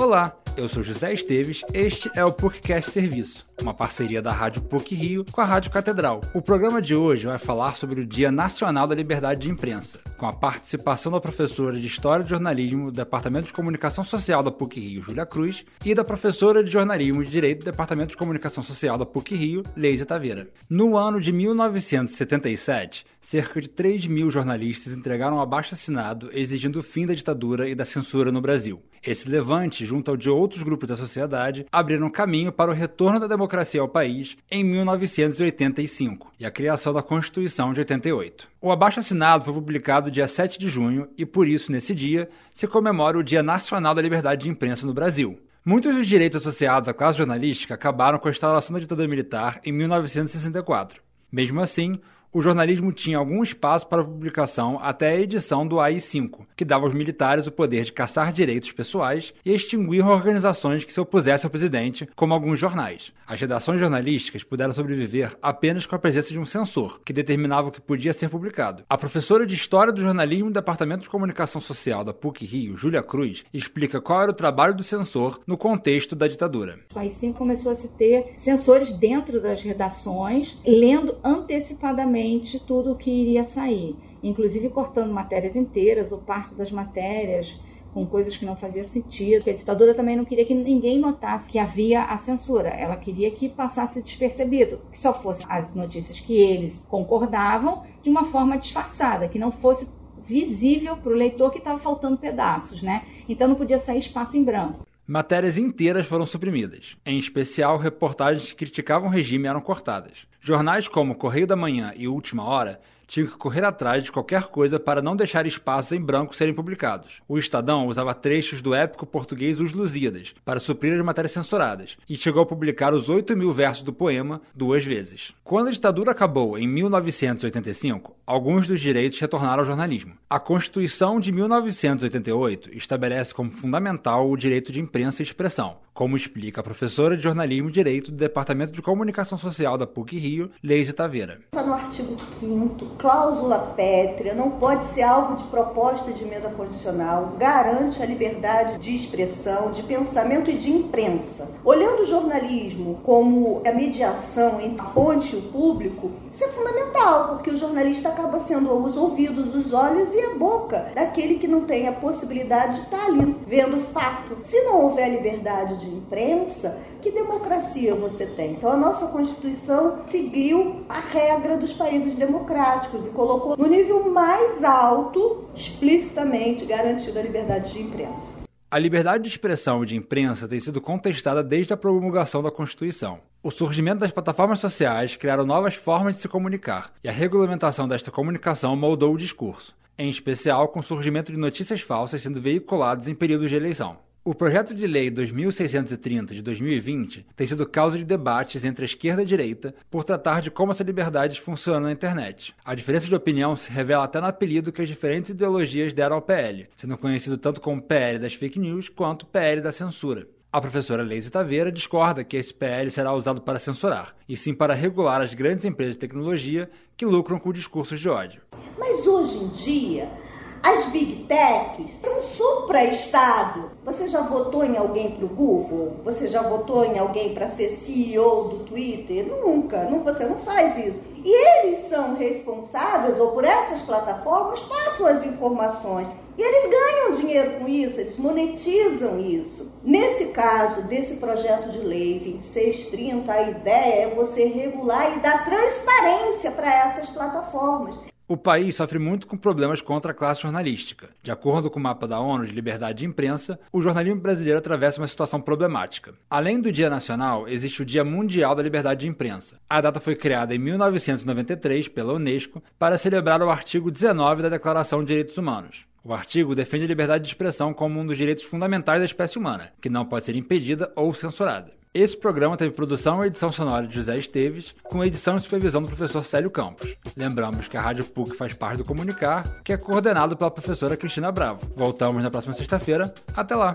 Olá, eu sou José Esteves, este é o PUCcast Serviço, uma parceria da Rádio PUC Rio com a Rádio Catedral. O programa de hoje vai falar sobre o Dia Nacional da Liberdade de Imprensa, com a participação da professora de História e Jornalismo do Departamento de Comunicação Social da PUC Rio, Júlia Cruz, e da professora de Jornalismo e Direito do Departamento de Comunicação Social da PUC Rio, Leise Taveira. No ano de 1977, cerca de 3 mil jornalistas entregaram abaixo assinado exigindo o fim da ditadura e da censura no Brasil. Esse levante, junto ao de outros grupos da sociedade, abriram caminho para o retorno da democracia ao país em 1985 e a criação da Constituição de 88. O abaixo assinado foi publicado dia 7 de junho e, por isso, nesse dia, se comemora o Dia Nacional da Liberdade de Imprensa no Brasil. Muitos dos direitos associados à classe jornalística acabaram com a instalação da ditadura militar em 1964. Mesmo assim, o jornalismo tinha algum espaço para publicação até a edição do AI-5, que dava aos militares o poder de caçar direitos pessoais e extinguir organizações que se opusessem ao presidente, como alguns jornais. As redações jornalísticas puderam sobreviver apenas com a presença de um censor, que determinava o que podia ser publicado. A professora de História do Jornalismo do Departamento de Comunicação Social da PUC Rio, Júlia Cruz, explica qual era o trabalho do censor no contexto da ditadura. O AI-5 começou a se ter censores dentro das redações, lendo antecipadamente de tudo o que iria sair, inclusive cortando matérias inteiras ou parte das matérias com coisas que não fazia sentido. A ditadura também não queria que ninguém notasse que havia a censura. Ela queria que passasse despercebido, que só fossem as notícias que eles concordavam de uma forma disfarçada, que não fosse visível para o leitor que estava faltando pedaços, né? Então não podia sair espaço em branco. Matérias inteiras foram suprimidas. Em especial, reportagens que criticavam o regime eram cortadas. Jornais como Correio da Manhã e Última Hora tinham que correr atrás de qualquer coisa para não deixar espaços em branco serem publicados. O Estadão usava trechos do épico português Os Lusíadas para suprir as matérias censuradas e chegou a publicar os 8 mil versos do poema duas vezes. Quando a ditadura acabou em 1985, alguns dos direitos retornaram ao jornalismo. A Constituição de 1988 estabelece como fundamental o direito de imprensa e expressão, como explica a professora de jornalismo e direito do Departamento de Comunicação Social da PUC Rio, Leise Taveira. Está no artigo 5 cláusula pétrea, não pode ser alvo de proposta de emenda condicional, garante a liberdade de expressão, de pensamento e de imprensa. Olhando o jornalismo como a mediação entre a fonte e o público, isso é fundamental, porque o jornalista acaba sendo os ouvidos, os olhos e a boca daquele que não tem a possibilidade de estar ali vendo o fato. Se não houver liberdade de imprensa, que democracia você tem? Então a nossa Constituição seguiu a regra dos países democráticos e colocou no nível mais alto, explicitamente garantido a liberdade de imprensa. A liberdade de expressão e de imprensa tem sido contestada desde a promulgação da Constituição. O surgimento das plataformas sociais criaram novas formas de se comunicar, e a regulamentação desta comunicação moldou o discurso, em especial com o surgimento de notícias falsas sendo veiculadas em períodos de eleição. O projeto de lei 2630 de 2020 tem sido causa de debates entre a esquerda e a direita por tratar de como essa liberdade funciona na internet. A diferença de opinião se revela até no apelido que as diferentes ideologias deram ao PL, sendo conhecido tanto como PL das fake news quanto PL da censura. A professora Leise Taveira discorda que esse PL será usado para censurar, e sim para regular as grandes empresas de tecnologia que lucram com discursos de ódio. Mas hoje em dia, as big techs são supra-estado. Você já votou em alguém para o Google? Você já votou em alguém para ser CEO do Twitter? Nunca, não, você não faz isso. E eles são responsáveis, ou por essas plataformas, passam as informações. E eles ganham dinheiro com isso, eles monetizam isso. Nesse caso desse projeto de lei 2630, a ideia é você regular e dar transparência para essas plataformas. O país sofre muito com problemas contra a classe jornalística. De acordo com o mapa da ONU de liberdade de imprensa, o jornalismo brasileiro atravessa uma situação problemática. Além do Dia Nacional, existe o Dia Mundial da Liberdade de Imprensa. A data foi criada em 1993 pela Unesco para celebrar o artigo 19 da Declaração de Direitos Humanos. O artigo defende a liberdade de expressão como um dos direitos fundamentais da espécie humana, que não pode ser impedida ou censurada. Esse programa teve produção e edição sonora de José Esteves, com edição e supervisão do professor Célio Campos. Lembramos que a Rádio PUC faz parte do Comunicar, que é coordenado pela professora Cristina Bravo. Voltamos na próxima sexta-feira. Até lá!